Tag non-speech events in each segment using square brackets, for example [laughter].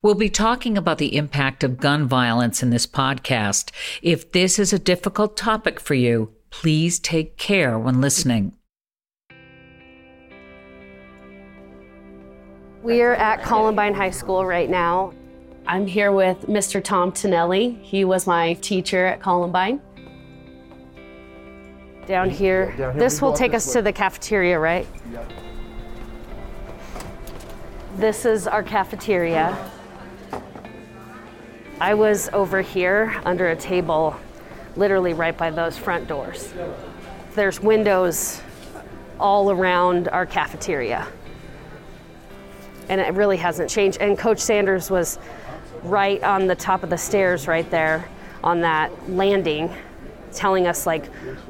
We'll be talking about the impact of gun violence in this podcast. If this is a difficult topic for you, please take care when listening. We're at Columbine High School right now. I'm here with Mr. Tom Tonelli. He was my teacher at Columbine. Down here, Down here, this will take this us to the cafeteria, right? Yep. This is our cafeteria. I was over here under a table, literally right by those front doors. There's windows all around our cafeteria. And it really hasn't changed. And Coach Sanders was right on the top of the stairs right there on that landing, telling us like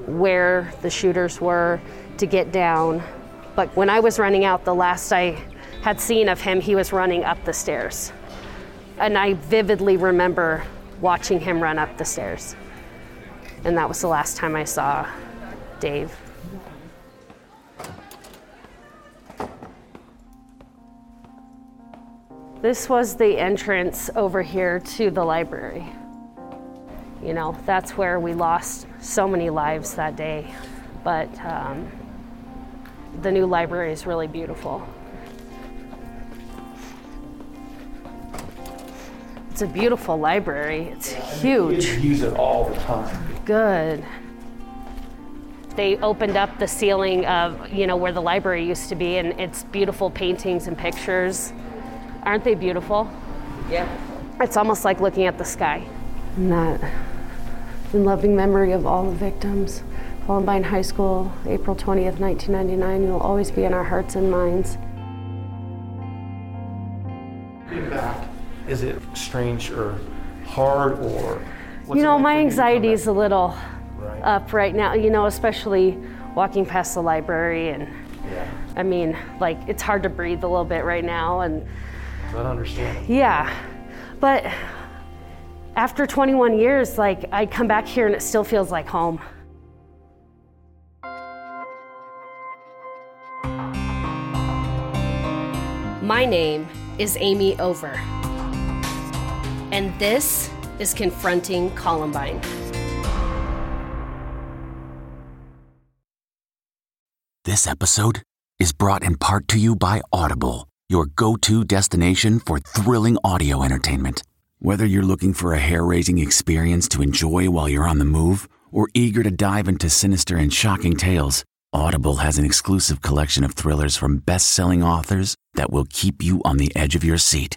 where the shooters were to get down. But when I was running out, the last I had seen of him, he was running up the stairs. And I vividly remember watching him run up the stairs. And that was the last time I saw Dave. This was the entrance over here to the library. You know, that's where we lost so many lives that day. But um, the new library is really beautiful. It's a beautiful library. It's huge. Use it all the time. Good. They opened up the ceiling of, you know, where the library used to be, and it's beautiful paintings and pictures. Aren't they beautiful? Yeah. It's almost like looking at the sky. And that, in loving memory of all the victims, Columbine High School, April 20th, 1999, you'll always be in our hearts and minds. Is it strange or hard or? what's you know, like my for you to come anxiety is a little Right. up right now, you know, especially walking past the library. And Yeah, I mean, like, it's hard to breathe a little bit right now. And I understand. Yeah, but after 21 years, like I come back here and it still feels like home. My name is Amy Over, and this is Confronting Columbine. This episode is brought in part to you by Audible, your go to destination for thrilling audio entertainment. Whether you're looking for a hair raising experience to enjoy while you're on the move or eager to dive into sinister and shocking tales, Audible has an exclusive collection of thrillers from best selling authors that will keep you on the edge of your seat.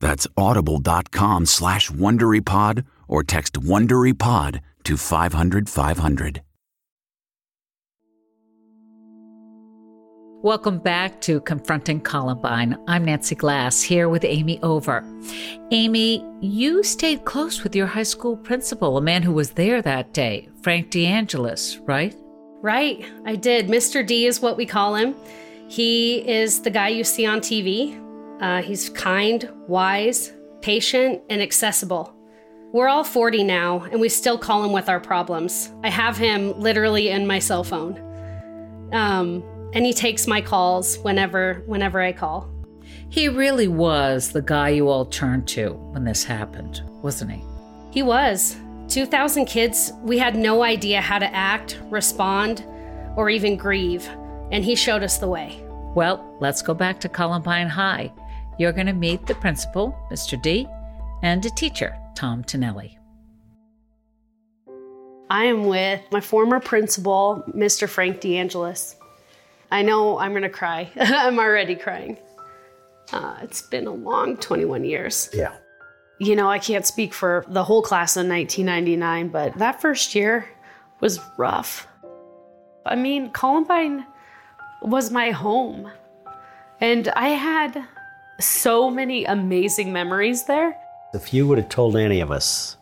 That's audible.com slash WonderyPod or text WonderyPod to 500 500. Welcome back to Confronting Columbine. I'm Nancy Glass here with Amy Over. Amy, you stayed close with your high school principal, a man who was there that day, Frank DeAngelis, right? Right, I did. Mr. D is what we call him. He is the guy you see on TV. Uh, he's kind, wise, patient, and accessible. We're all 40 now, and we still call him with our problems. I have him literally in my cell phone. Um, and he takes my calls whenever whenever I call. He really was the guy you all turned to when this happened, wasn't he? He was. 2,000 kids, we had no idea how to act, respond, or even grieve, and he showed us the way. Well, let's go back to Columbine High. You're going to meet the principal, Mr. D, and a teacher, Tom Tonelli. I am with my former principal, Mr. Frank DeAngelis. I know I'm going to cry. [laughs] I'm already crying. Uh, it's been a long 21 years. Yeah. You know, I can't speak for the whole class in 1999, but that first year was rough. I mean, Columbine was my home, and I had so many amazing memories there. If you would have told any of us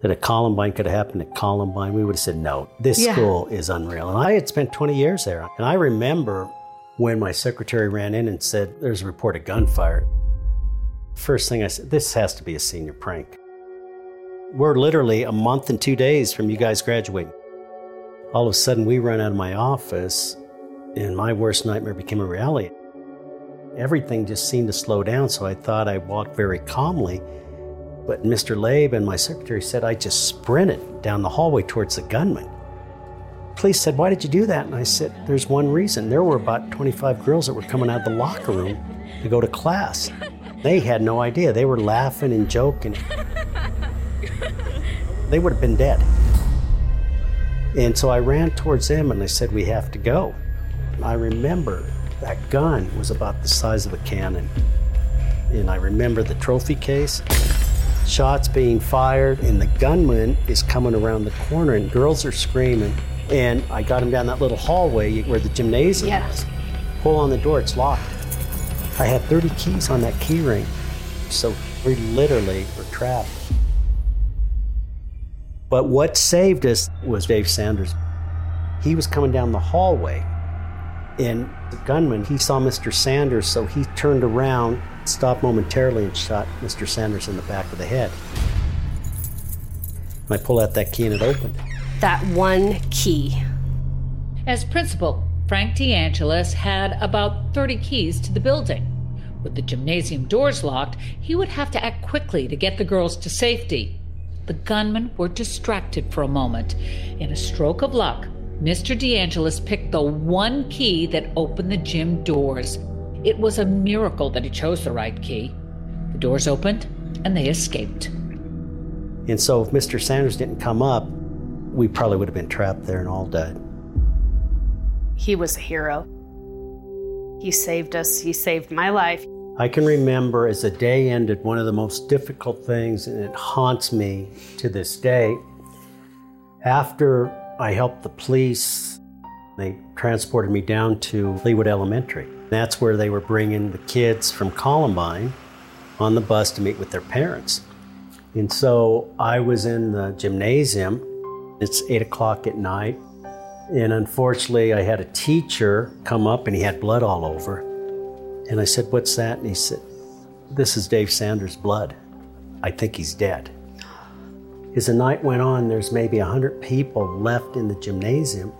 that a Columbine could have happened at Columbine, we would have said, no, this Yeah. school is unreal. And I had spent 20 years there. And I remember when my secretary ran in and said, there's a report of gunfire. First thing I said, this has to be a senior prank. We're literally a month and two days from you guys graduating. All of a sudden, we run out of my office, and my worst nightmare became a reality. Everything just seemed to slow down, so I thought I walked very calmly. But Mr. Labe and my secretary said I just sprinted down the hallway towards the gunman. Police said, Why did you do that? And I said, There's one reason. There were about 25 girls that were coming out of the locker room to go to class. They had no idea. They were laughing and joking. They would have been dead. And so I ran towards them and I said, We have to go. I remember that gun was about the size of a cannon. And I remember the trophy case, shots being fired, and the gunman is coming around the corner, and girls are screaming. And I got him down that little hallway where the gymnasium Yeah. was. Pull on the door, it's locked. I had 30 keys on that key ring. So we literally were trapped. But what saved us was Dave Sanders. He was coming down the hallway, and the gunman, he saw Mr. Sanders, so he turned around, stopped momentarily, and shot Mr. Sanders in the back of the head. And I pulled out that key and it opened. That one key. As principal, Frank DeAngelis had about 30 keys to the building. With the gymnasium doors locked, he would have to act quickly to get the girls to safety. The gunmen were distracted for a moment. In a stroke of luck, Mr. DeAngelis picked the one key that opened the gym doors. It was a miracle that he chose the right key. The doors opened and they escaped. And so if Mr. Sanders didn't come up, we probably would have been trapped there and all dead. He was a hero. He saved us. He saved my life. I can remember as the day ended, one of the most difficult things, and it haunts me to this day. After I helped the police, they transported me down to Leawood Elementary. That's where they were bringing the kids from Columbine on the bus to meet with their parents. And so I was in the gymnasium. It's eight o'clock at night. And unfortunately, I had a teacher come up and he had blood all over. And I said, What's that? And he said, This is Dave Sanders' blood. I think he's dead. As the night went on, there's maybe 100 people left in the gymnasium,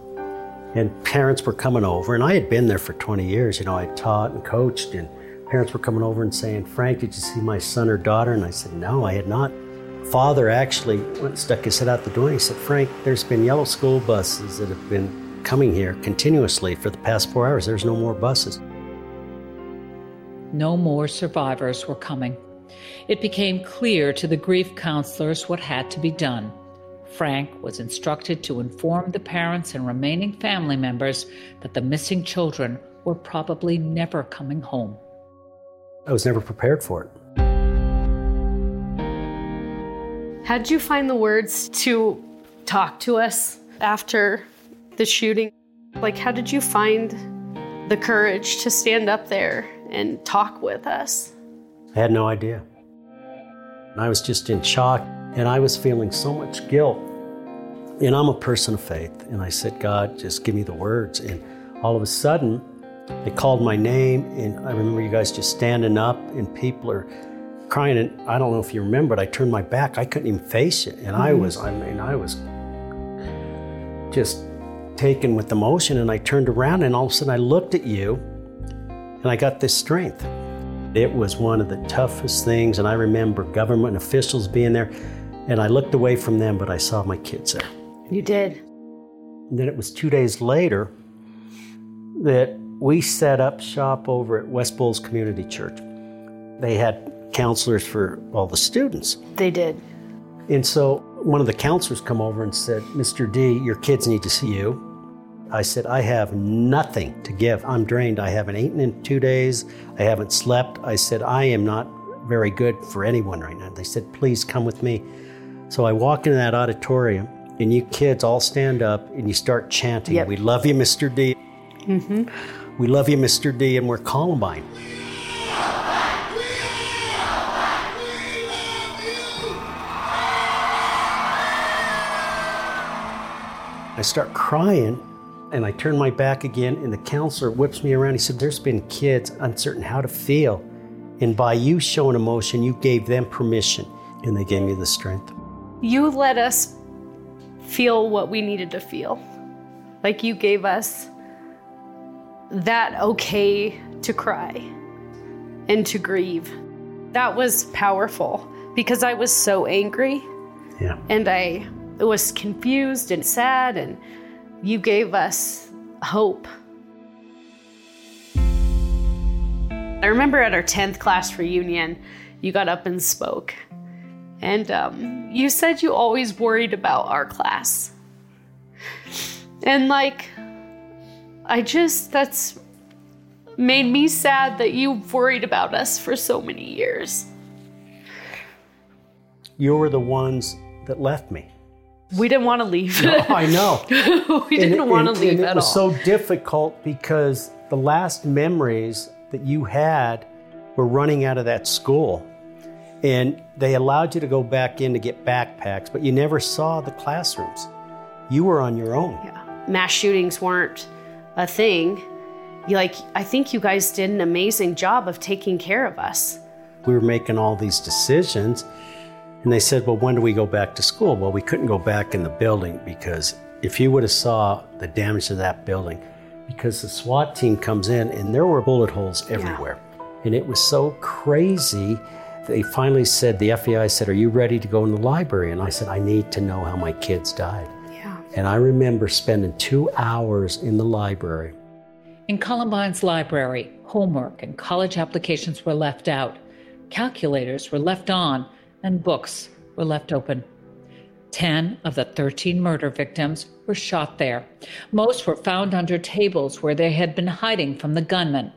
and parents were coming over. And I had been there for 20 years. You know, I taught and coached, and parents were coming over and saying, Frank, did you see my son or daughter? And I said, No, I had not. Father actually went stuck his head out the door and he said, Frank, there's been yellow school buses that have been coming here continuously for the past four hours. There's no more buses. No more survivors were coming. It became clear to the grief counselors what had to be done. Frank was instructed to inform the parents and remaining family members that the missing children were probably never coming home. I was never prepared for it. How did you find the words to talk to us after the shooting? Like, how did you find the courage to stand up there and talk with us? I had no idea. I was just in shock and I was feeling so much guilt. And I'm a person of faith. And I said, God, just give me the words. And all of a sudden, they called my name. And I remember you guys just standing up and people are crying. And I don't know if you remember, but I turned my back. I couldn't even face it. And I was, I mean, I was just taken with emotion. And I turned around and all of a sudden I looked at you and I got this strength. It was one of the toughest things, and I remember government officials being there, and I looked away from them, but I saw my kids there. You did. And then it was two days later that we set up shop over at West Bowles Community Church. They had counselors for all the students. They did. And so one of the counselors come over and said, Mr. D, your kids need to see you. I said, I have nothing to give. I'm drained. I haven't eaten in two days. I haven't slept. I said, I am not very good for anyone right now. They said, please come with me. So I walk into that auditorium, and you kids all stand up and you start chanting, yep. We love you, Mr. D. Mm-hmm. We love you, Mr. D, and we're Columbine. I start crying and I turn my back again, and the counselor whips me around. He said, There's been kids uncertain how to feel. And by you showing emotion, you gave them permission, and they gave me the strength. You let us feel what we needed to feel. Like you gave us that okay to cry and to grieve. That was powerful because I was so angry Yeah. and I was confused and sad, and you gave us hope. I remember at our 10th class reunion, you got up and spoke. And um, you said you always worried about our class. And like, I just, that's made me sad that you worried about us for so many years. You were the ones that left me. We didn't want to leave. I know. [laughs] we didn't And- want to leave and at all. It was so difficult because the last memories that you had were running out of that school. And they allowed you to go back in to get backpacks, but you never saw the classrooms. You were on your own. yeah. Mass shootings weren't a thing. You like, I think you guys did an amazing job of taking care of us. We were making all these decisions. And they said, well, when do we go back to school? Well, we couldn't go back in the building because if you would have saw the damage to that building, because the SWAT team comes in and there were bullet holes everywhere. And it was so crazy. They finally said, the FBI said, Are you ready to go in the library? And I said, I need to know how my kids died. Yeah. And I remember spending two hours in the library. In Columbine's library, homework and college applications were left out, calculators were left on, and books were left open. 10 of the 13 murder victims were shot there. Most were found under tables where they had been hiding from the gunman.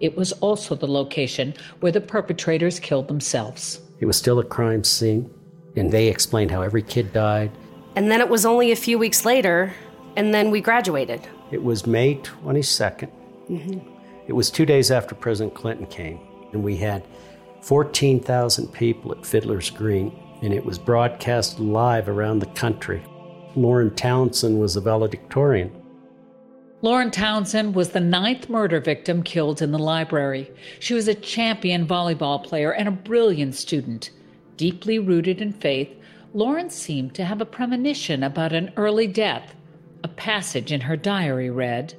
It was also the location where the perpetrators killed themselves. It was still a crime scene. And they explained how every kid died. And then it was only a few weeks later, and then we graduated. It was May 22nd. Mm-hmm. It was two days after President Clinton came, and we had 14,000 people at Fiddler's Green, and it was broadcast live around the country. Lauren Townsend was the valedictorian. Lauren Townsend was the ninth murder victim killed in the library. She was a champion volleyball player and a brilliant student. Deeply rooted in faith, Lauren seemed to have a premonition about an early death. A passage in her diary read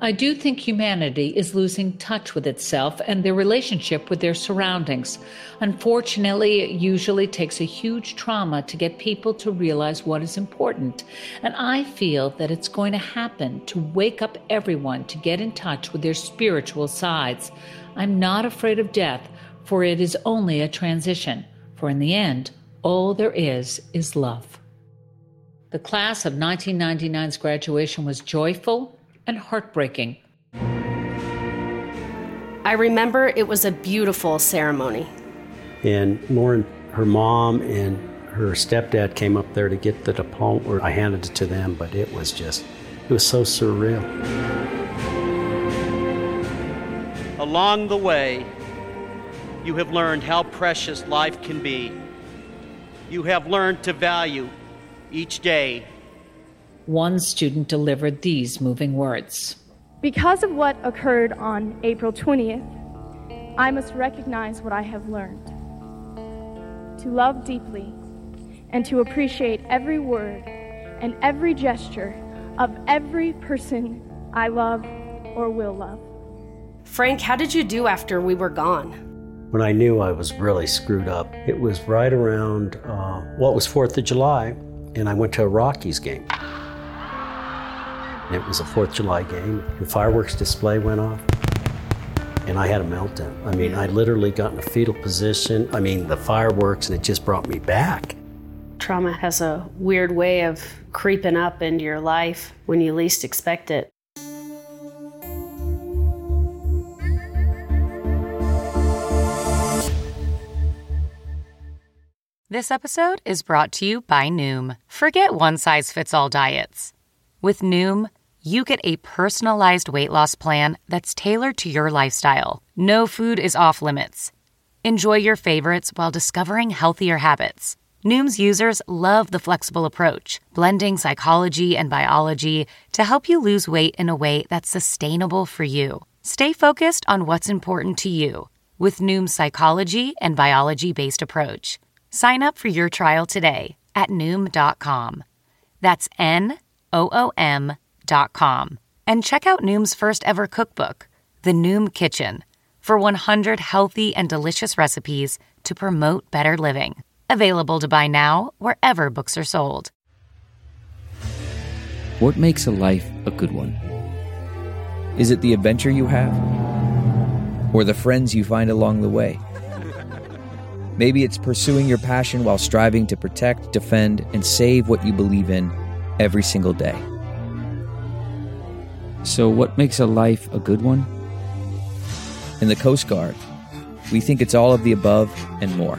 I do think humanity is losing touch with itself and their relationship with their surroundings. Unfortunately, it usually takes a huge trauma to get people to realize what is important. And I feel that it's going to happen to wake up everyone to get in touch with their spiritual sides. I'm not afraid of death, for it is only a transition. For in the end, all there is is love. The class of 1999's graduation was joyful and heartbreaking. I remember it was a beautiful ceremony. And Lauren, her mom, and her stepdad came up there to get the diploma, or I handed it to them, but it was just, it was so surreal. Along the way, you have learned how precious life can be. You have learned to value each day. One student delivered these moving words. Because of what occurred on April 20th, I must recognize what I have learned. To love deeply and to appreciate every word and every gesture of every person I love or will love. Frank, how did you do after we were gone? When I knew I was really screwed up, it was right around, uh, well, was 4th of July, and I went to a Rockies game. And it was a 4th of July game. The fireworks display went off, and I had a meltdown. I mean, I literally got in a fetal position. I mean, the fireworks, and it just brought me back. Trauma has a weird way of creeping up into your life when you least expect it. This episode is brought to you by Noom. Forget one size fits all diets. With Noom, you get a personalized weight loss plan that's tailored to your lifestyle. No food is off limits. Enjoy your favorites while discovering healthier habits. Noom's users love the flexible approach, blending psychology and biology to help you lose weight in a way that's sustainable for you. Stay focused on what's important to you with Noom's psychology and biology based approach. Sign up for your trial today at Noom.com. That's N O O M.com. And check out Noom's first ever cookbook, The Noom Kitchen, for 100 healthy and delicious recipes to promote better living. Available to buy now wherever books are sold. What makes a life a good one? Is it the adventure you have? Or the friends you find along the way? [laughs] Maybe it's pursuing your passion while striving to protect, defend, and save what you believe in every single day. So, what makes a life a good one? In the Coast Guard, we think it's all of the above and more.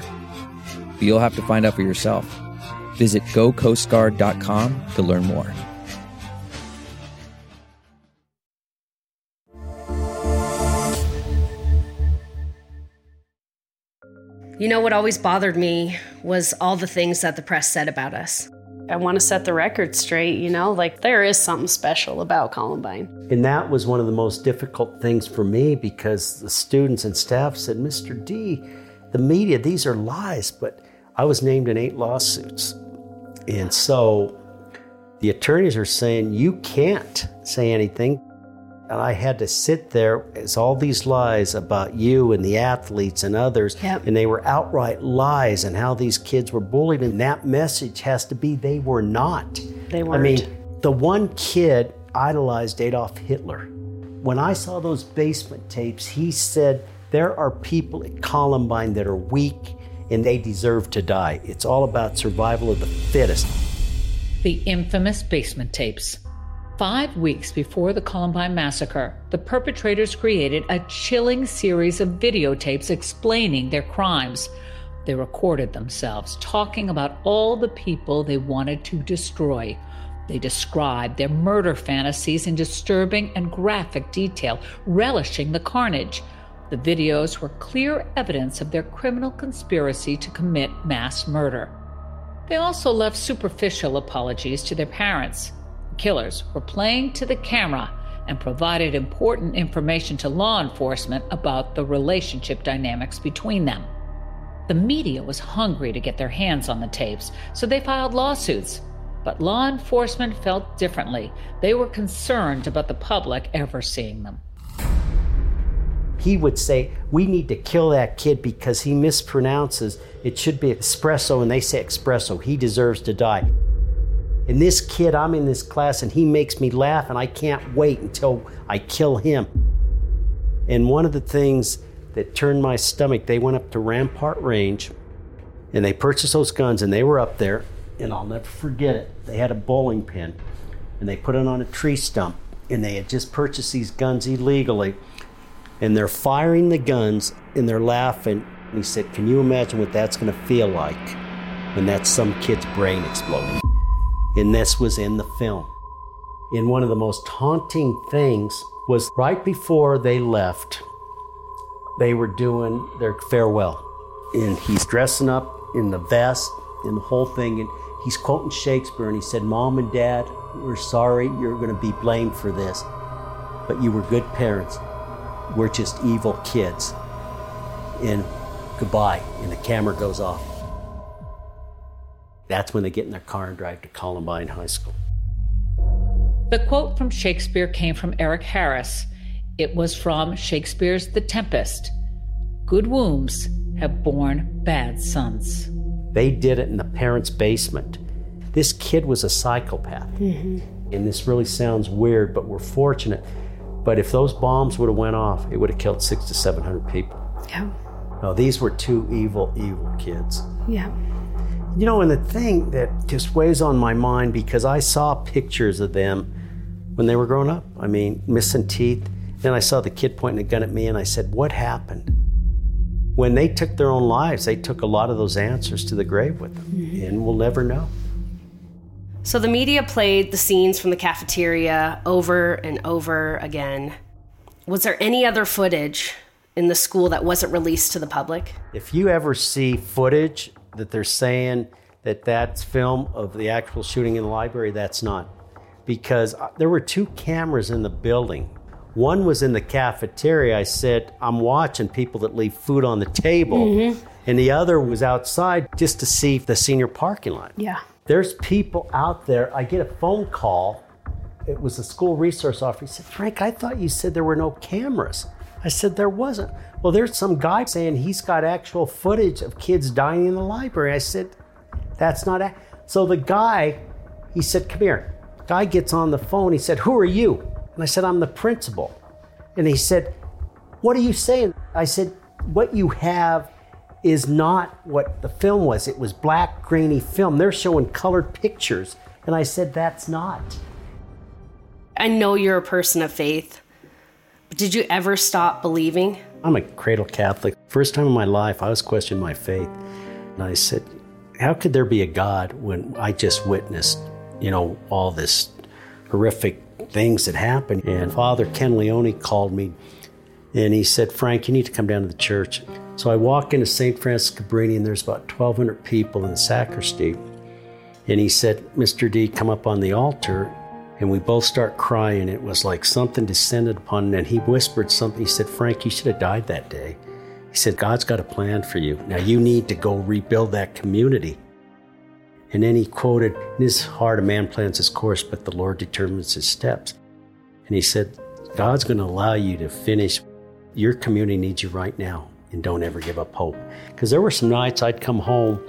But you'll have to find out for yourself. Visit gocoastguard.com to learn more. You know what always bothered me was all the things that the press said about us. I want to set the record straight, you know, like there is something special about Columbine. And that was one of the most difficult things for me because the students and staff said, Mr. D, the media, these are lies. But I was named in eight lawsuits. And so the attorneys are saying, you can't say anything. And I had to sit there as all these lies about you and the athletes and others, Yep. and they were outright lies and how these kids were bullied. And that message has to be they were not. They weren't. I mean, the one kid idolized Adolf Hitler. When I saw those basement tapes, he said, There are people at Columbine that are weak and they deserve to die. It's all about survival of the fittest. The infamous basement tapes. Five weeks before the Columbine massacre, the perpetrators created a chilling series of videotapes explaining their crimes. They recorded themselves talking about all the people they wanted to destroy. They described their murder fantasies in disturbing and graphic detail, relishing the carnage. The videos were clear evidence of their criminal conspiracy to commit mass murder. They also left superficial apologies to their parents. Killers were playing to the camera and provided important information to law enforcement about the relationship dynamics between them. The media was hungry to get their hands on the tapes, so they filed lawsuits. But law enforcement felt differently. They were concerned about the public ever seeing them. He would say, We need to kill that kid because he mispronounces. It should be espresso, and they say espresso. He deserves to die. And this kid, I'm in this class, and he makes me laugh, and I can't wait until I kill him. And one of the things that turned my stomach, they went up to Rampart Range and they purchased those guns, and they were up there, and I'll never forget it. They had a bowling pin, and they put it on a tree stump, and they had just purchased these guns illegally, and they're firing the guns, and they're laughing. And he said, Can you imagine what that's going to feel like when that's some kid's brain exploding? And this was in the film. And one of the most haunting things was right before they left, they were doing their farewell. And he's dressing up in the vest and the whole thing. And he's quoting Shakespeare. And he said, Mom and Dad, we're sorry you're going to be blamed for this. But you were good parents. We're just evil kids. And goodbye. And the camera goes off. That's when they get in their car and drive to Columbine High School. The quote from Shakespeare came from Eric Harris. It was from Shakespeare's The Tempest Good wombs have borne bad sons. They did it in the parents' basement. This kid was a psychopath. Mm-hmm. And this really sounds weird, but we're fortunate. But if those bombs would have went off, it would have killed six to seven hundred people. Yeah. No, these were two evil, evil kids. Yeah. You know, and the thing that just weighs on my mind because I saw pictures of them when they were growing up. I mean, missing teeth. Then I saw the kid pointing a gun at me and I said, What happened? When they took their own lives, they took a lot of those answers to the grave with them. Mm-hmm. And we'll never know. So the media played the scenes from the cafeteria over and over again. Was there any other footage in the school that wasn't released to the public? If you ever see footage that they're saying that that's film of the actual shooting in the library. That's not. Because uh, there were two cameras in the building. One was in the cafeteria. I said, I'm watching people that leave food on the table. And the other was outside just to see the senior parking lot. Yeah. There's people out there. I get a phone call. It was a school resource officer. He said, Frank, I thought you said there were no cameras. I said, there wasn't. Well, there's some guy saying he's got actual footage of kids dying in the library. I said, that's not. A-. So the guy, he said, come here. Guy gets on the phone. He said, who are you? And I said, I'm the principal. And he said, what are you saying? I said, what you have is not what the film was. It was black, grainy film. They're showing colored pictures. And I said, that's not. I know you're a person of faith, but did you ever stop believing? I'm a cradle Catholic. First time in my life, I was questioning my faith. And I said, how could there be a God when I just witnessed, you know, all this horrific things that happened? And Father Ken Leone called me and he said, Frank, you need to come down to the church. So I walk into St. Frances Cabrini and there's about 1,200 people in the sacristy. And he said, Mr. D, come up on the altar. And we both start crying. It was like something descended upon him. And he whispered something. He said, Frank, you should have died that day. He said, God's got a plan for you. Now you need to go rebuild that community. And then he quoted, In his heart, a man plans his course, but the Lord determines his steps. And he said, God's going to allow you to finish. Your community needs you right now, and don't ever give up hope. Because there were some nights I'd come home,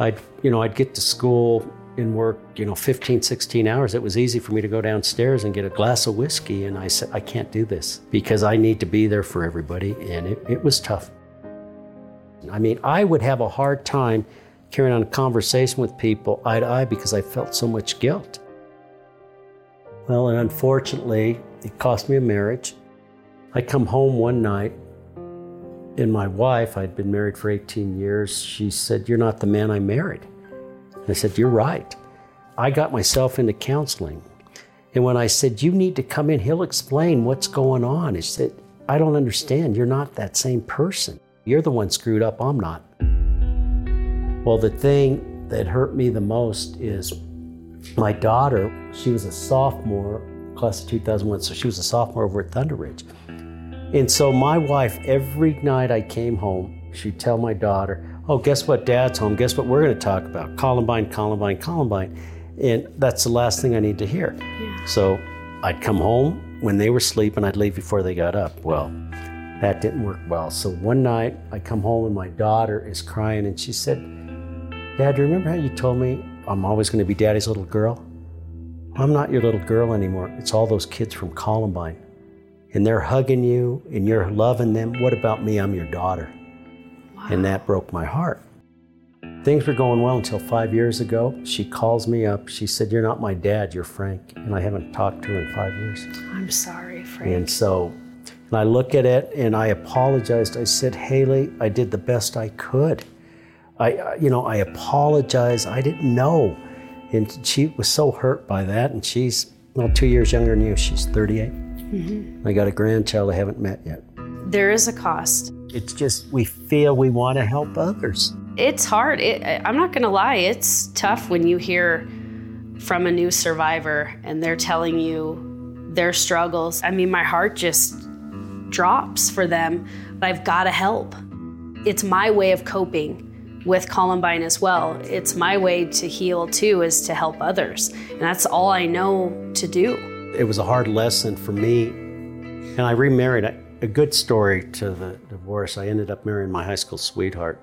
I'd, you know, I'd get to school and work, you know, 15, 16 hours. It was easy for me to go downstairs and get a glass of whiskey. And I said, I can't do this because I need to be there for everybody. And it, it was tough. I mean, I would have a hard time carrying on a conversation with people eye to eye because I felt so much guilt. Well, and unfortunately, it cost me a marriage. I come home one night, and my wife, I'd been married for 18 years, she said, You're not the man I married. And I said, You're right. I got myself into counseling. And when I said, You need to come in, he'll explain what's going on. He said, I don't understand. You're not that same person. You're the one screwed up, I'm not. Well, the thing that hurt me the most is my daughter, she was a sophomore, class of 2001, so she was a sophomore over at Thunder Ridge. And so my wife, every night I came home, she'd tell my daughter, Oh, guess what? Dad's home. Guess what we're going to talk about? Columbine, Columbine, Columbine. And that's the last thing I need to hear. Yeah. So I'd come home when they were asleep and I'd leave before they got up. Well, that didn't work well. So one night I come home and my daughter is crying and she said, Dad, do you remember how you told me I'm always going to be daddy's little girl? I'm not your little girl anymore. It's all those kids from Columbine. And they're hugging you and you're loving them. What about me? I'm your daughter. And that broke my heart. Things were going well until five years ago. She calls me up. She said, You're not my dad, you're Frank. And I haven't talked to her in five years. I'm sorry, Frank. And so, and I look at it and I apologized. I said, Haley, I did the best I could. I, you know, I apologize. I didn't know. And she was so hurt by that. And she's, well, two years younger than you. She's 38. Mm-hmm. I got a grandchild I haven't met yet. There is a cost. It's just we feel we want to help mm-hmm. others. It's hard. It, I'm not going to lie. It's tough when you hear from a new survivor and they're telling you their struggles. I mean, my heart just drops for them, but I've got to help. It's my way of coping with Columbine as well. It's my way to heal too, is to help others. And that's all I know to do. It was a hard lesson for me. And I remarried. A good story to the divorce. I ended up marrying my high school sweetheart.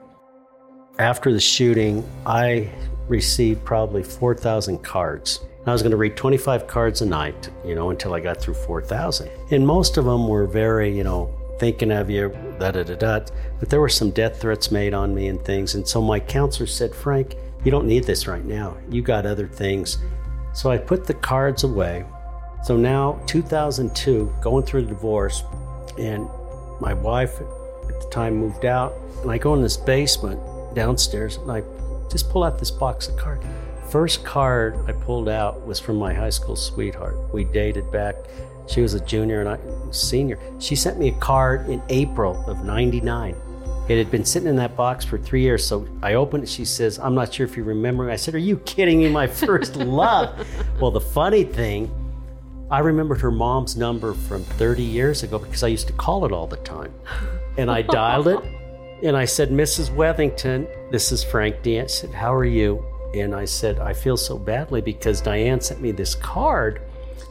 After the shooting, I received probably 4,000 cards. I was going to read 25 cards a night, you know, until I got through 4,000. And most of them were very, you know, thinking of you, da da da da. But there were some death threats made on me and things. And so my counselor said, Frank, you don't need this right now. You got other things. So I put the cards away. So now, 2002, going through the divorce, and my wife at the time moved out, and I go in this basement downstairs, and I just pull out this box of cards. First card I pulled out was from my high school sweetheart. We dated back. She was a junior and I was senior. She sent me a card in April of 99. It had been sitting in that box for three years. So I opened it. She says, I'm not sure if you remember. I said, Are you kidding me? My first [laughs] love. Well, the funny thing, I remembered her mom's number from 30 years ago because I used to call it all the time. And I dialed it [laughs] and I said, Mrs. Wethington, this is Frank Diane. I said, How are you? And I said, I feel so badly because Diane sent me this card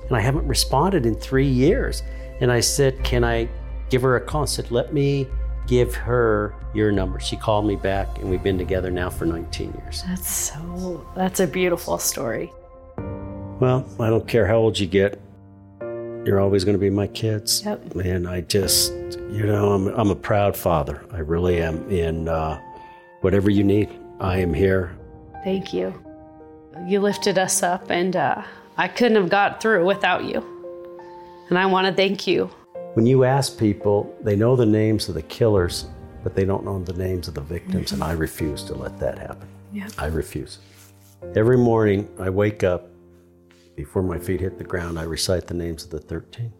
and I haven't responded in three years. And I said, Can I give her a call? I said, Let me give her your number. She called me back, and we've been together now for 19 years. That's so, that's a beautiful story. Well, I don't care how old you get, you're always going to be my kids. Yep. And I just, you know, I'm, I'm a proud father. I really am. And uh, whatever you need, I am here. Thank you. You lifted us up, and uh, I couldn't have got through without you. And I want to thank you when you ask people, they know the names of the killers, but they don't know the names of the victims, mm-hmm. and I refuse to let that happen. Yeah. I refuse. Every morning I wake up, before my feet hit the ground, I recite the names of the 13.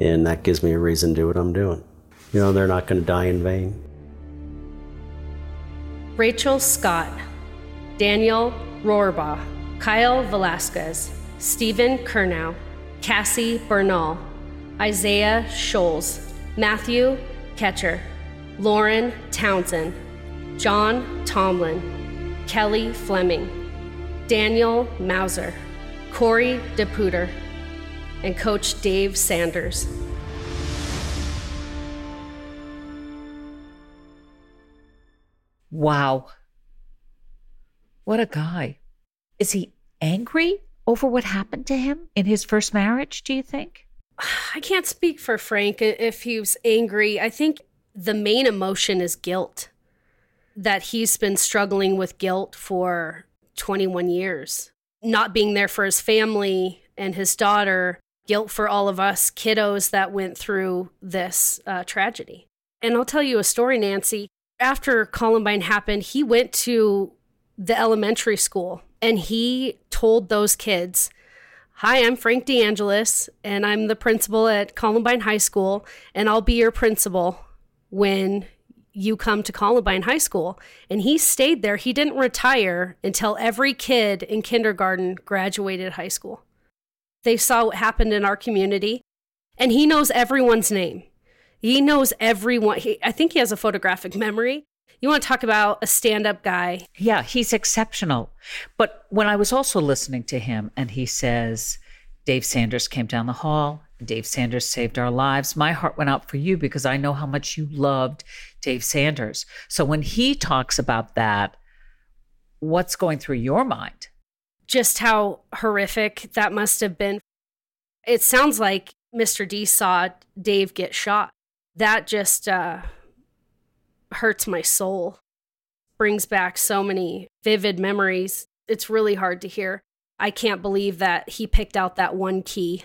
And that gives me a reason to do what I'm doing. You know, they're not going to die in vain. Rachel Scott, Daniel Rohrbough, Kyle Velasquez, Steven Curnow, Cassie Bernall, Isaiah Shoels, Matthew Kechter, Lauren Townsend, John Tomlin, Kelly Fleming, Daniel Mauser, Corey DePooter, and Coach Dave Sanders. Wow. What a guy. Is he angry over what happened to him in his first marriage, do you think? I can't speak for Frank if he was angry. I think the main emotion is guilt. That he's been struggling with guilt for 21 years, not being there for his family and his daughter, guilt for all of us kiddos that went through this uh, tragedy. And I'll tell you a story, Nancy. After Columbine happened, he went to the elementary school and he told those kids Hi, I'm Frank DeAngelis, and I'm the principal at Columbine High School, and I'll be your principal when you come to Columbine High School. And he stayed there. He didn't retire until every kid in kindergarten graduated high school. They saw what happened in our community, and he knows everyone's name. He knows everyone. He, I think he has a photographic memory. You want to talk about a stand up guy? Yeah, he's exceptional. But when I was also listening to him and he says, Dave Sanders came down the hall, Dave Sanders saved our lives. My heart went out for you because I know how much you loved Dave Sanders. So when he talks about that, what's going through your mind? Just how horrific that must have been. It sounds like Mr. D saw Dave get shot. That just uh, hurts my soul, brings back so many vivid memories. It's really hard to hear. I can't believe that he picked out that one key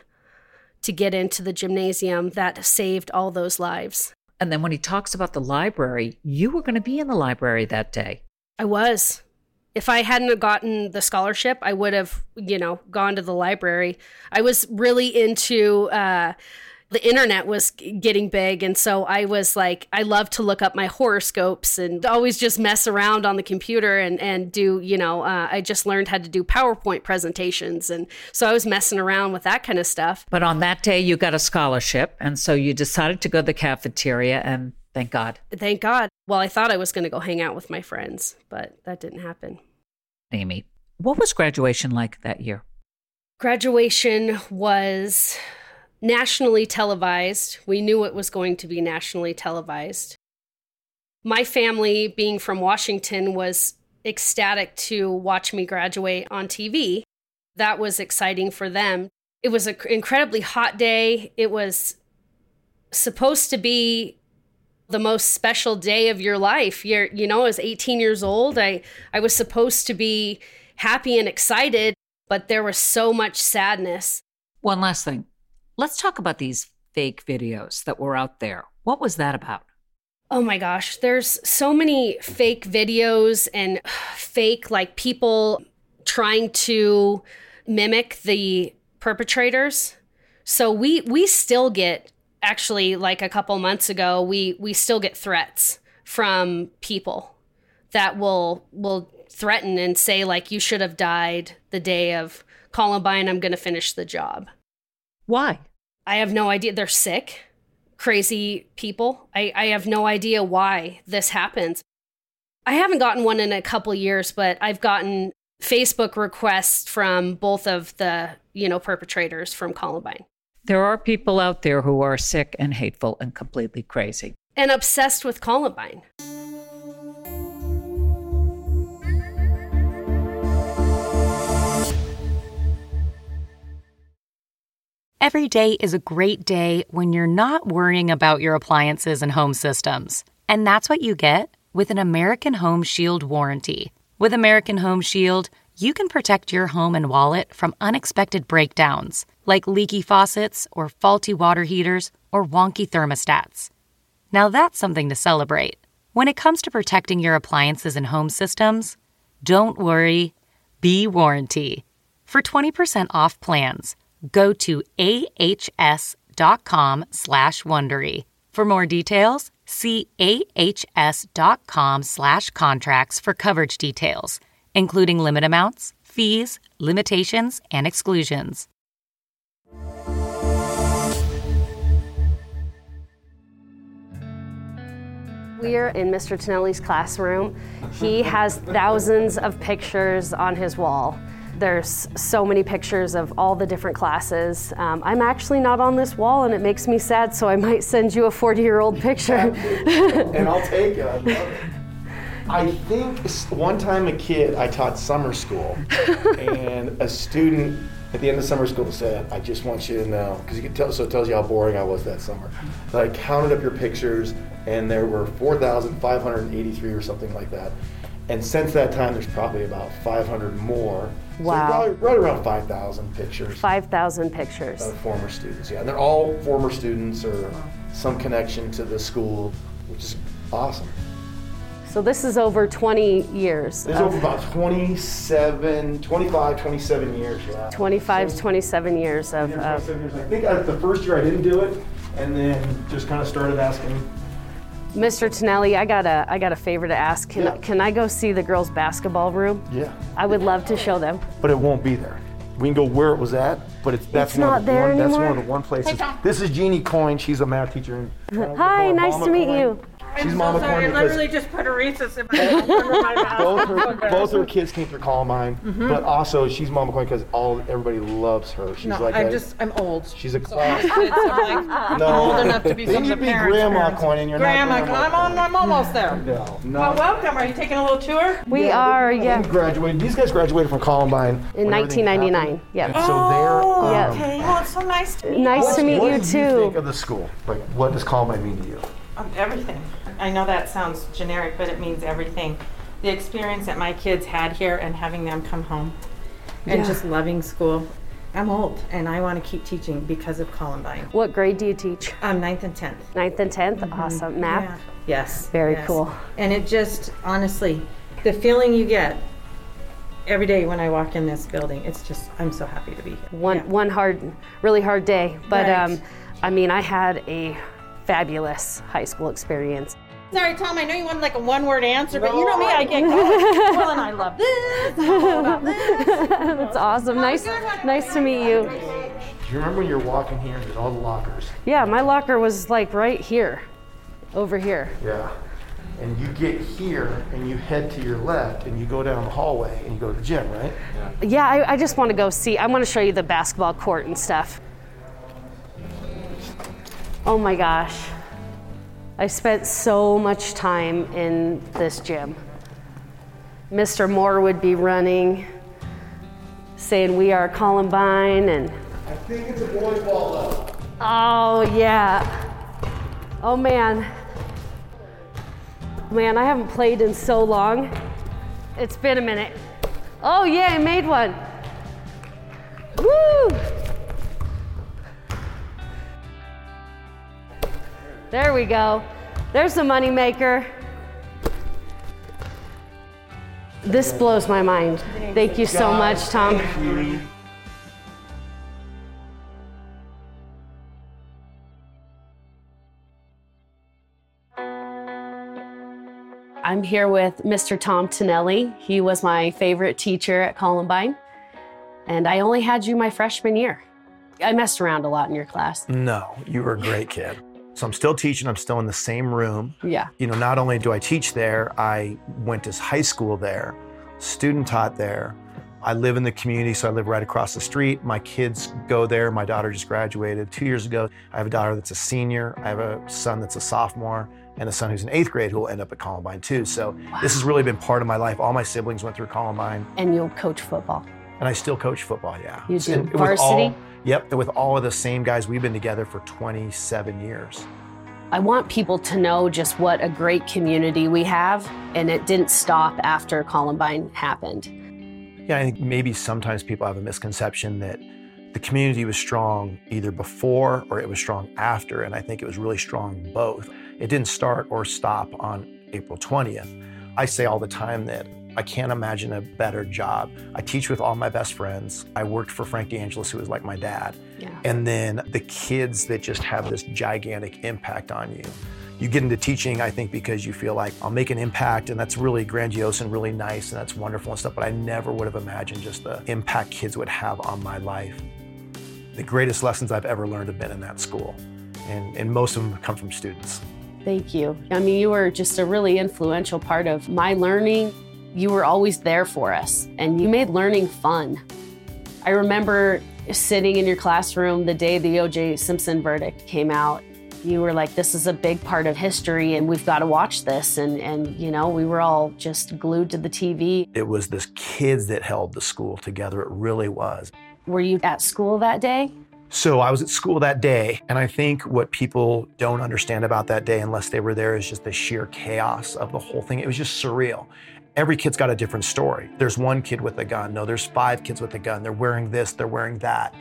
to get into the gymnasium that saved all those lives. And then when he talks about the library, you were going to be in the library that day. I was. If I hadn't gotten the scholarship, I would have, you know, gone to the library. I was really into uh, the internet was getting big and so i was like i love to look up my horoscopes and always just mess around on the computer and and do you know uh, i just learned how to do powerpoint presentations and so i was messing around with that kind of stuff. But on that day you got a scholarship and so you decided to go to the cafeteria and thank god. Thank god. Well i thought i was going to go hang out with my friends but that didn't happen. Amy what was graduation like that year? Graduation was nationally televised. We knew it was going to be nationally televised. My family, being from Washington, was ecstatic to watch me graduate on TV. That was exciting for them. It was an incredibly hot day. It was supposed to be the most special day of your life. You're, you know, I was 18 years old. I, I was supposed to be happy and excited, but there was so much sadness. One last thing. Let's talk about these fake videos that were out there. What was that about? Oh my gosh, there's so many fake videos and [sighs] fake like people trying to mimic the perpetrators. So we we still get actually like a couple months ago, we we still get threats from people that will will threaten and say like you should have died the day of Columbine I'm going to finish the job. Why? I have no idea they're sick, crazy people. I I have no idea why this happens. I haven't gotten one in a couple years, but I've gotten Facebook requests from both of the, you know, perpetrators from Columbine. There are people out there who are sick and hateful and completely crazy. And obsessed with Columbine. Every day is a great day when you're not worrying about your appliances and home systems. And that's what you get with an American Home Shield warranty. With American Home Shield, you can protect your home and wallet from unexpected breakdowns, like leaky faucets or faulty water heaters or wonky thermostats. Now that's something to celebrate. When it comes to protecting your appliances and home systems, don't worry, be warranty. For 20% off plans, go to ahs.com slash Wondery. For more details, see ahs.com slash contracts for coverage details, including limit amounts, fees, limitations, and exclusions. We're in Mr. Tonelli's classroom. He has thousands of pictures on his wall. There's so many pictures of all the different classes. Um, I'm actually not on this wall and it makes me sad, so I might send you a 40 year old picture. [laughs] and I'll take it. I love it. I think one time a kid, I taught summer school, [laughs] and a student at the end of summer school said, I just want you to know, because you can tell, so it tells you how boring I was that summer. So I counted up your pictures, and there were 4,583 or something like that. And since that time, there's probably about 500 more. So Wow. probably right around 5,000 pictures 5,000 pictures. of former students. Yeah, and they're all former students or some connection to the school, which is awesome. So this is over 20 years. This is over about 27, 25, 27 years. Yeah. 25 to 27 years of, 27 years. I think uh, the first year I didn't do it, and then just kind of started asking. Mr. Tonelli, I got a I got a favor to ask. Can Yeah. can I go see the girls' basketball room? Yeah, I would love to show them. but it won't be there. We can go where it was at, but it's that's It's one not of the there one, That's one of the one places. This is Jeannie Coyne. She's a math teacher. in- uh, Hi, nice to meet Coyne. you. She's I'm Mama so sorry. Coyne I because literally just put a recess in my [laughs] under my mouth. both her both her kids came through Columbine, but also she's Mama Coyne because all everybody loves her. She's No, like I'm a, just, I'm old. she's a So class. I'm like, No. Old enough to be [laughs] Then some of you'd be parents' Grandma parents. Coyne and you're not Grandma, Grandma I'm on, I'm almost there. No, no. Well, welcome. Are you taking a little tour? We are, yeah. You graduated. These guys graduated from Columbine In when everything 1999, happened. yeah. And so they're. Oh, Yeah. okay. Well, it's so nice to meet Nice you. to meet what you do. You think of the school? Like, what does Columbine mean to you? Um, everything. I know that sounds generic, but it means everything. The experience that my kids had here and having them come home and Yeah. just loving school. I'm old and I want to keep teaching because of Columbine. What grade do you teach? I'm ninth and 10th. Ninth and 10th? Awesome. Math? Yeah. Yes. Very yes. cool. And it just, honestly, the feeling you get every day when I walk in this building, it's just, I'm so happy to be here. One, Yeah. one hard, really hard day. But Right. um, I mean, I had a fabulous high school experience. Sorry, Tom, I know you wanted like a one word answer, but you know me, I get going. [laughs] well, and I love this. [laughs] I know this. That's awesome. Nice, nice to meet you. Do you remember when you're walking here and there's all the lockers? Yeah, my locker was like right here, over here. Yeah. And you get here and you head to your left and you go down the hallway and you go to the gym, right? Yeah, I, I just want to go see. I want to show you the basketball court and stuff. Oh my gosh. I spent so much time in this gym. Mr. Moore would be running, saying, We are Columbine, and I think it's a boy ball though. oh, yeah. Oh man. Man, I haven't played in so long. It's been a minute. Oh, yeah, I made one. Woo! There we go. There's the money maker. This blows my mind. Thank you so much, Tom. I'm here with Mr. Tom Tonelli. He was my favorite teacher at Columbine, and I only had you my freshman year. I messed around a lot in your class. No, you were a great kid. So I'm still teaching, I'm still in the same room. Yeah. You know, not only do I teach there, I went to high school there, student taught there. I live in the community, so I live right across the street. My kids go there. My daughter just graduated two years ago. I have a daughter that's a senior. I have a son that's a sophomore and a son who's in eighth grade who will end up at Columbine too. So this has really been part of my life. All my siblings went through Columbine, And you'll coach football. and I still coach football. Yeah, You do. And Varsity? all- yep, and with all of the same guys. We've been together for 27 years. I want people to know just what a great community we have, and it didn't stop after Columbine happened. Yeah, I think maybe sometimes people have a misconception that the community was strong either before or it was strong after, and I think it was really strong both. It didn't start or stop on April 20th. I say all the time that I can't imagine a better job. I teach with all my best friends. I worked for Frank DeAngelis, who was like my dad. Yeah. And then the kids that just have this gigantic impact on you. You get into teaching, I think, because you feel like I'll make an impact, and that's really grandiose and really nice, and that's wonderful and stuff. But I never would have imagined just the impact kids would have on my life. The greatest lessons I've ever learned have been in that school, and, and most of them come from students. Thank you. I mean, you were just a really influential part of my learning. You were always there for us, and you made learning fun. I remember sitting in your classroom the day the O.J. Simpson verdict came out. You were like, "This is a big part of history, and we've got to watch this." And and you know, we were all just glued to the TV. It was this kids that held the school together. It really was. Were you at school that day? So I was at school that day, and I think what people don't understand about that day, unless they were there, is just the sheer chaos of the whole thing. It was just surreal. Every kid's got a different story. There's one kid with a gun. No, there's five kids with a gun. They're wearing this, they're wearing that.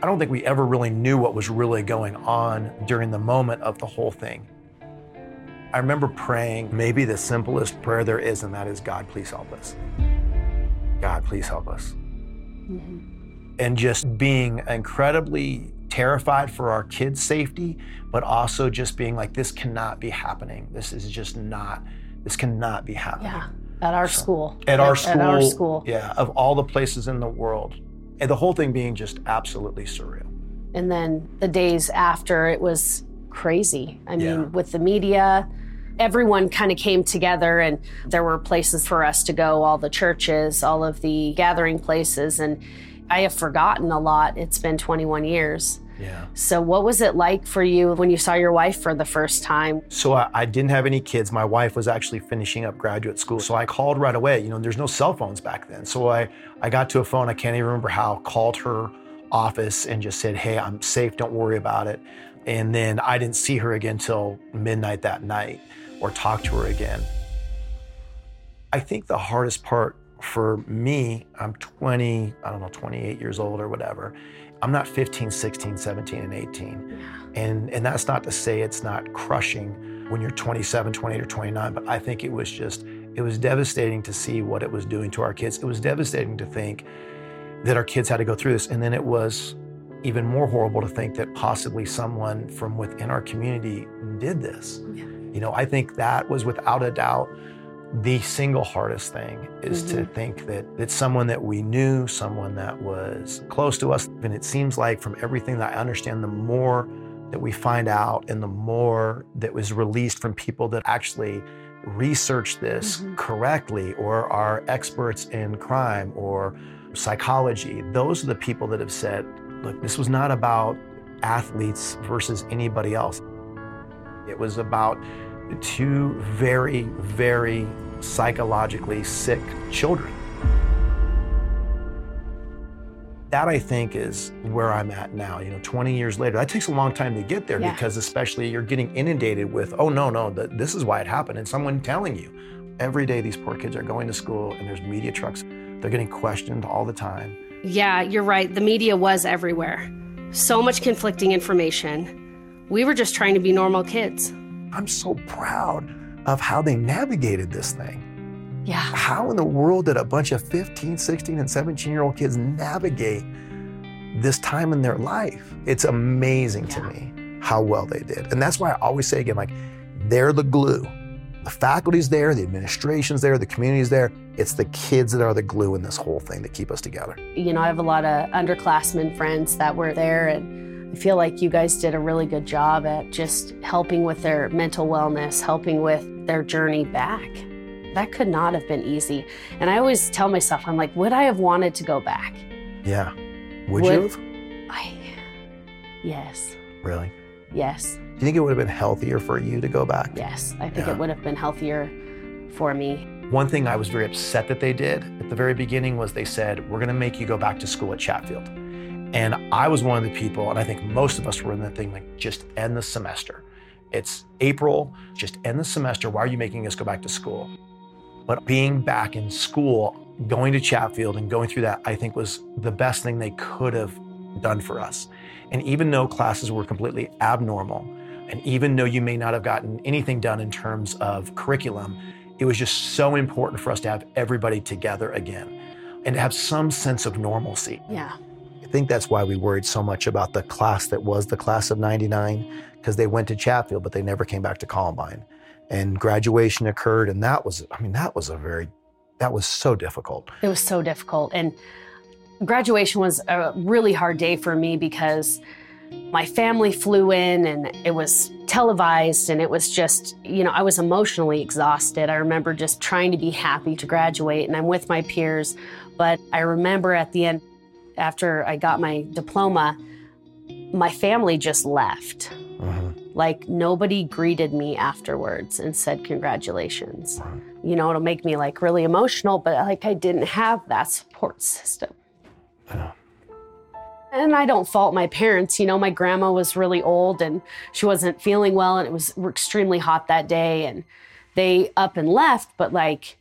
I don't think we ever really knew what was really going on during the moment of the whole thing. I remember praying maybe the simplest prayer there is, and that is God, please help us. God, please help us mm-hmm. and just being incredibly terrified for our kids' safety, but also just being like, this cannot be happening. This is just not, this cannot be happening. Yeah, at our school. At our school. At our school. Yeah, of all the places in the world. And the whole thing being just absolutely surreal. And then the days after, it was crazy. I mean, Yeah. with the media, everyone kind of came together, and there were places for us to go, all the churches, all of the gathering places. And I have forgotten a lot. It's been 21 years. Yeah. So, what was it like for you when you saw your wife for the first time? So I, I didn't have any kids. My wife was actually finishing up graduate school. So I called right away. You know, there's no cell phones back then. So I, I got to a phone, I can't even remember how, called her office and just said, Hey, I'm safe, don't worry about it. And then I didn't see her again till midnight that night or talk to her again. I think the hardest part for me, I'm 20, I don't know, 28 years old or whatever. I'm not 15, 16, 17, and 18. And, and that's not to say it's not crushing when you're 27, 28, or 29, but I think it was just, it was devastating to see what it was doing to our kids. It was devastating to think that our kids had to go through this. And then it was even more horrible to think that possibly someone from within our community did this. You know, I think that was without a doubt the single hardest thing is to mm-hmm. think that that someone that we knew, someone that was close to us, and it seems like from everything that I understand, the more that we find out and the more that was released from people that actually research this mm-hmm. correctly or are experts in crime or psychology, those are the people that have said, look, this was not about athletes versus anybody else. It was about two very, very psychologically sick children. That I think is where I'm at now. You know, 20 years later, that takes a long time to get there Yeah. because, especially, you're getting inundated with, oh, no, no, th- this is why it happened. And someone telling you. Every day, these poor kids are going to school and there's media trucks. They're getting questioned all the time. Yeah, you're right. The media was everywhere. So much conflicting information. We were just trying to be normal kids. I'm so proud of how they navigated this thing. Yeah. How in the world did a bunch of 15, 16, and 17 year old kids navigate this time in their life? It's amazing to me how well they did. And that's why I always say again, like, they're the glue The faculty's there, the administration's there, the community's there. It's the kids that are the glue in this whole thing that keep us together. You know, I have a lot of underclassmen friends that were there, and I feel like you guys did a really good job at just helping with their mental wellness, helping with their journey back. That could not have been easy. And I always tell myself, I'm like, would I have wanted to go back? Yeah. Would, Would- you have? I, yes, Really? yes, Do you think it would have been healthier for you to go back? yes. I think Yeah. it would have been healthier for me. One thing I was very upset that they did at the very beginning was they said, We're going to make you go back to school at Chatfield. And I was one of the people, and I think most of us were in that thing like, just end the semester. It's April, just end the semester. Why are you making us go back to school? But being back in school, going to Chatfield and going through that, I think was the best thing they could have done for us. And even though classes were completely abnormal, and even though you may not have gotten anything done in terms of curriculum, it was just so important for us to have everybody together again and to have some sense of normalcy. Yeah. I think that's why we worried so much about the class that was the class of 99, because they went to Chatfield, but they never came back to Columbine. And graduation occurred, and that was, I mean, that was a very, that was so difficult. It was so difficult. And graduation was a really hard day for me because my family flew in and it was televised and it was just, you know, I was emotionally exhausted. I remember just trying to be happy to graduate and I'm with my peers. But I remember at the end, after I got my diploma, my family just left. Uh-huh. Like nobody greeted me afterwards and said congratulations. You know, it'll make me like really emotional, but like I didn't have that support system. And I don't fault my parents. You know, my grandma was really old and she wasn't feeling well, and it was extremely hot that day. And they up and left, but like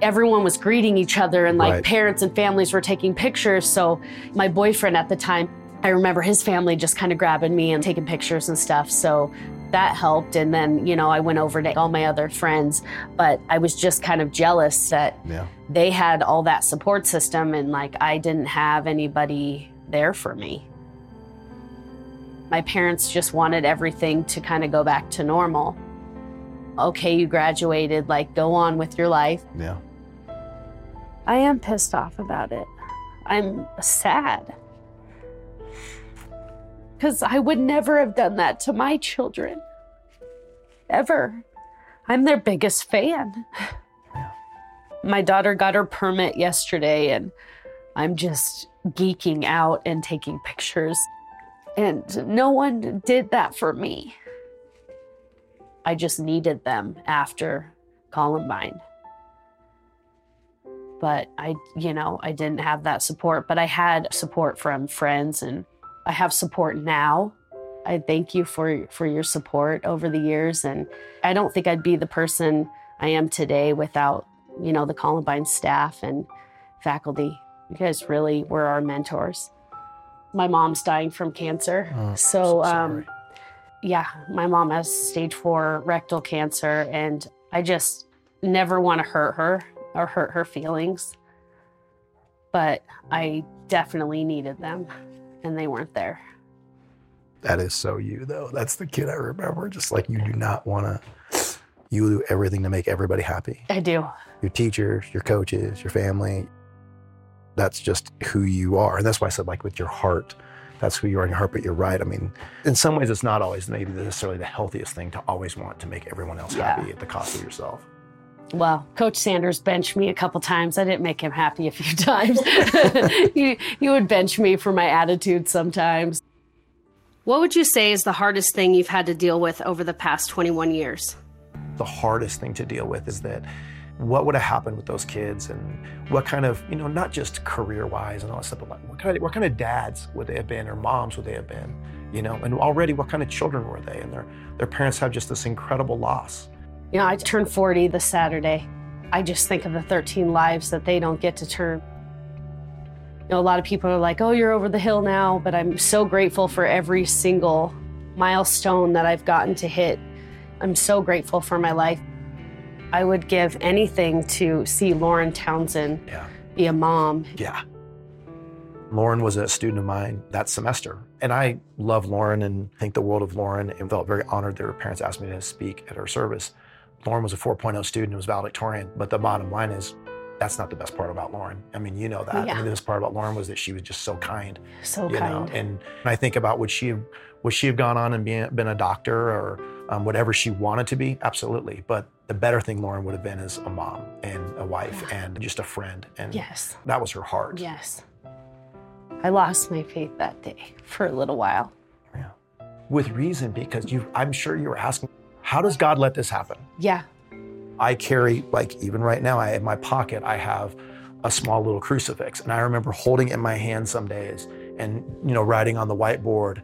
everyone was greeting each other, and like Right. parents and families were taking pictures. So my boyfriend at the time, I remember his family just kind of grabbing me and taking pictures and stuff. So that helped. And then, you know, I went over to all my other friends, but I was just kind of jealous that Yeah. they had all that support system and like I didn't have anybody there for me. My parents just wanted everything to kind of go back to normal. Okay, you graduated, like go on with your life. Yeah. I am pissed off about it. I'm sad. Because I would never have done that to my children. Ever. I'm their biggest fan. My daughter got her permit yesterday, and I'm just geeking out and taking pictures. And no one did that for me. I just needed them after Columbine but I, you know, I didn't have that support, but I had support from friends and I have support now. I thank you for for your support over the years and I don't think I'd be the person I am today without, you know, the Columbine staff and faculty. You guys really were our mentors. My mom's dying from cancer. Oh, so um yeah, my mom has stage 4 rectal cancer and I just never want to hurt her or hurt her feelings. But I definitely needed them and they weren't there. That is so you, though. That's the kid I remember. Just like you do not want to, you do everything to make everybody happy. I do. Your teachers, your coaches, your family. That's just who you are. And that's why I said, like, with your heart, that's who you are in your heart. But you're right. I mean, in some ways, it's not always maybe necessarily the healthiest thing to always want to make everyone else Yeah. happy at the cost of yourself. Well, Coach Sanders benched me a couple times. I didn't make him happy a few [laughs] times. [laughs] he, he would bench me for my attitude sometimes. What would you say is the hardest thing you've had to deal with over the past 21 years? the hardest thing to deal with is that what would have happened with those kids and what kind of you know not just career wise and all that stuff but like what kind of what kind of dads would they have been or moms would they have been you know and already what kind of children were they and their their parents have just this incredible loss You know, I turned 40 this Saturday. I just think of the 13 lives that they don't get to turn. You know, a lot of people are like, oh, you're over the hill now, but I'm so grateful for every single milestone that I've gotten to hit. I'm so grateful for my life. I would give anything to see Lauren Townsend Yeah. be a mom. yeah lauren was a student of mine that semester and i love lauren and think the world of lauren and felt very honored that her parents asked me to speak at her service Lauren was a 4.0 student, was valedictorian, but the bottom line is that's not the best part about Lauren. I mean, you know that. Yeah. I mean, the best part about Lauren was that she was just so kind. So you kind. Know? And I think about would she have, would she have gone on and been, been a doctor or um, whatever she wanted to be? Absolutely. But the better thing Lauren would have been is a mom and a wife and just a friend. And Yes. that was her heart. Yes. I lost my faith that day for a little while. Yeah. With reason, because you, I'm sure you were asking, how does God let this happen? Yeah. I carry, like even right now, I in my pocket, I have a small little crucifix. And I remember holding it in my hand some days and, you know, writing on the whiteboard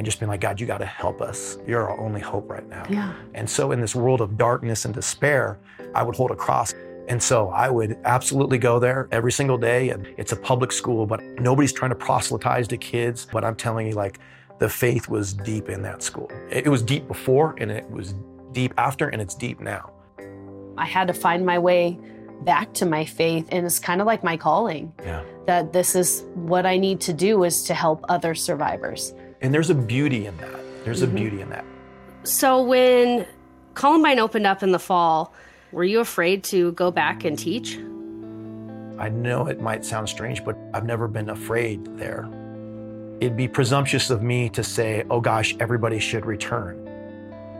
and just being like, God, you got to help us. You're our only hope right now. Yeah. And so in this world of darkness and despair, I would hold a cross. And so I would absolutely go there every single day. And it's a public school, but nobody's trying to proselytize to kids. But I'm telling you, like, the faith was deep in that school. It was deep before and it was deep after, and it's deep now. I had to find my way back to my faith and it's kind of like my calling Yeah. that this is what I need to do is to help other survivors. And there's a beauty in that. There's a mm-hmm. beauty in that. So when Columbine opened up in the fall, were you afraid to go back and teach? I know it might sound strange, but I've never been afraid there. It'd be presumptuous of me to say, oh gosh, everybody should return.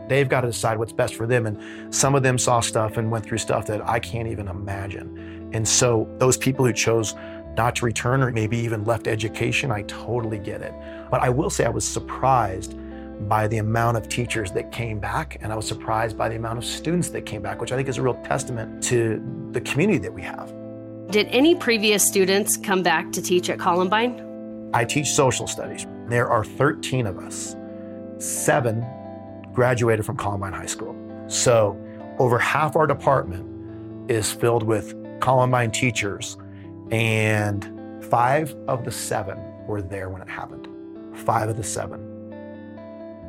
They've got to decide what's best for them. And some of them saw stuff and went through stuff that I can't even imagine. And so those people who chose not to return or maybe even left education, I totally get it. But I will say I was surprised by the amount of teachers that came back, and I was surprised by the amount of students that came back, which I think is a real testament to the community that we have. Did any previous students come back to teach at Columbine? I teach social studies. There are 13 of us. Seven graduated from Columbine High School. So over half our department is filled with Columbine teachers, and five of the seven were there when it happened. Five of the seven.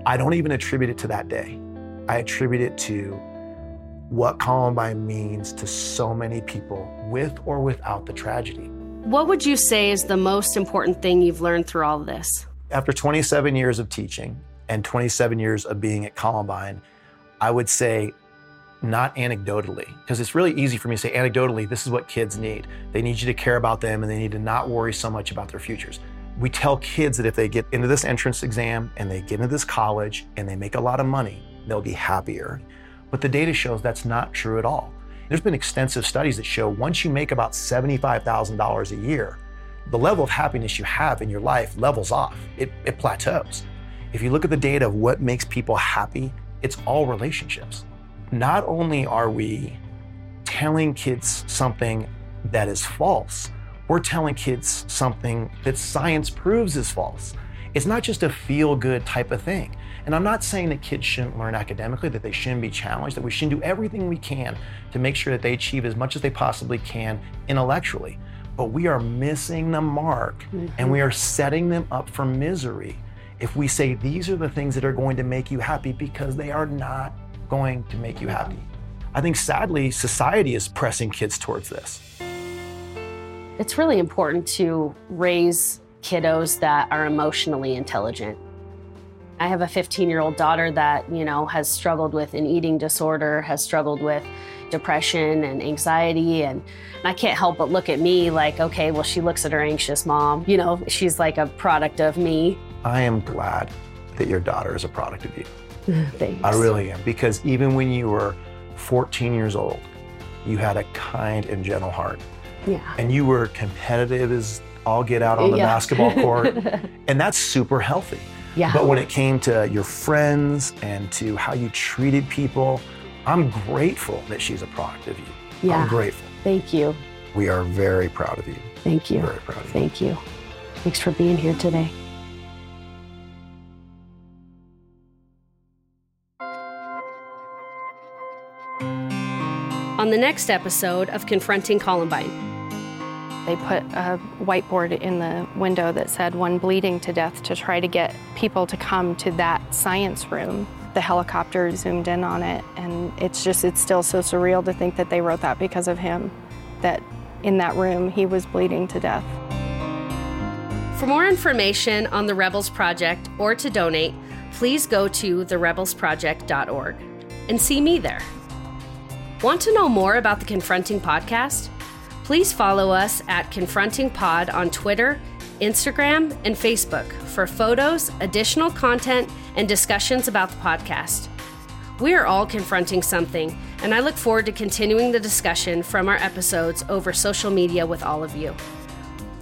I don't even attribute it to that day. I attribute it to what Columbine means to so many people with or without the tragedy. What would you say is the most important thing you've learned through all of this? After 27 years of teaching and 27 years of being at Columbine, I would say not anecdotally, because it's really easy for me to say anecdotally, this is what kids need. They need you to care about them and they need to not worry so much about their futures. We tell kids that if they get into this entrance exam and they get into this college and they make a lot of money, they'll be happier. But the data shows that's not true at all. There's been extensive studies that show once you make about $75,000 a year, the level of happiness you have in your life levels off, it, it plateaus. If you look at the data of what makes people happy, it's all relationships. Not only are we telling kids something that is false, we're telling kids something that science proves is false. It's not just a feel good type of thing. And I'm not saying that kids shouldn't learn academically, that they shouldn't be challenged, that we shouldn't do everything we can to make sure that they achieve as much as they possibly can intellectually. But we are missing the mark mm-hmm. and we are setting them up for misery if we say these are the things that are going to make you happy because they are not going to make you happy. I think sadly, society is pressing kids towards this. It's really important to raise kiddos that are emotionally intelligent. I have a 15 year old daughter that, you know, has struggled with an eating disorder, has struggled with depression and anxiety. And I can't help but look at me like, okay, well, she looks at her anxious mom. You know, she's like a product of me. I am glad that your daughter is a product of you. [laughs] Thanks. I really am. Because even when you were 14 years old, you had a kind and gentle heart. Yeah. And you were competitive as all get out on the Yeah. basketball court. [laughs] and that's super healthy. Yeah. But when it came to your friends and to how you treated people, I'm grateful that she's a product of you. Yeah. I'm grateful. Thank you. We are very proud of you. Thank you. Very proud of you. Thank you. Thanks for being here today. On the next episode of Confronting Columbine, They put a whiteboard in the window that said one bleeding to death to try to get people to come to that science room. The helicopter zoomed in on it, and it's just, it's still so surreal to think that they wrote that because of him, that in that room he was bleeding to death. For more information on the Rebels Project or to donate, please go to therebelsproject.org and see me there. Want to know more about the Confronting Podcast? Please follow us at Confronting Pod on Twitter, Instagram, and Facebook for photos, additional content, and discussions about the podcast. We are all confronting something, and I look forward to continuing the discussion from our episodes over social media with all of you.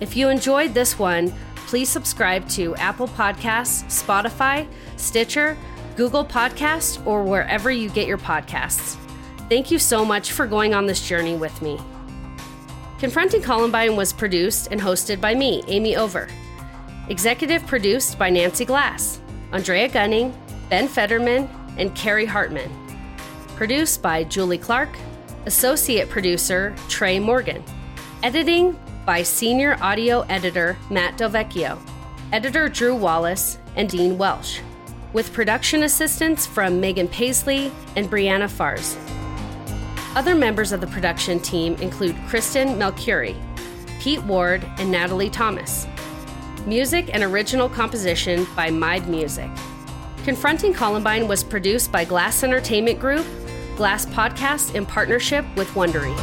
If you enjoyed this one, please subscribe to Apple Podcasts, Spotify, Stitcher, Google Podcasts, or wherever you get your podcasts. Thank you so much for going on this journey with me. Confronting Columbine was produced and hosted by me, Amy Over. Executive produced by Nancy Glass, Andrea Gunning, Ben Fetterman, and Carrie Hartman. Produced by Julie Clark, Associate Producer Trey Morgan. Editing by Senior Audio Editor Matt Delvecchio, Editor Drew Wallace, and Dean Welsh, with production assistance from Megan Paisley and Brianna Fars. Other members of the production team include Kristen Melcuri, Pete Ward, and Natalie Thomas. Music and original composition by Mide Music. Confronting Columbine was produced by Glass Entertainment Group, Glass Podcast in partnership with Wondery.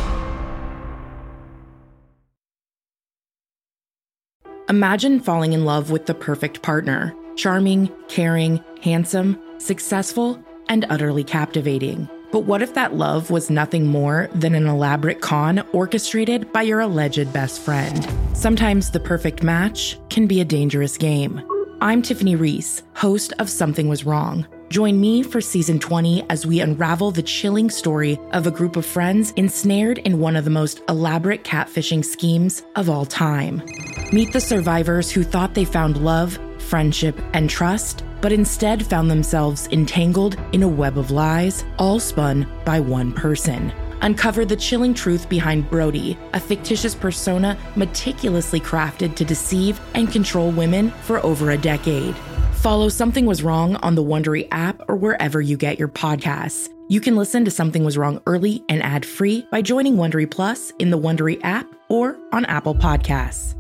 Imagine falling in love with the perfect partner charming, caring, handsome, successful, and utterly captivating. But what if that love was nothing more than an elaborate con orchestrated by your alleged best friend? Sometimes the perfect match can be a dangerous game. I'm Tiffany Reese, host of Something Was Wrong. Join me for season 20 as we unravel the chilling story of a group of friends ensnared in one of the most elaborate catfishing schemes of all time. Meet the survivors who thought they found love, friendship, and trust, but instead found themselves entangled in a web of lies, all spun by one person. Uncover the chilling truth behind Brody, a fictitious persona meticulously crafted to deceive and control women for over a decade. Follow Something Was Wrong on the Wondery app or wherever you get your podcasts. You can listen to Something Was Wrong early and ad free by joining Wondery Plus in the Wondery app or on Apple Podcasts.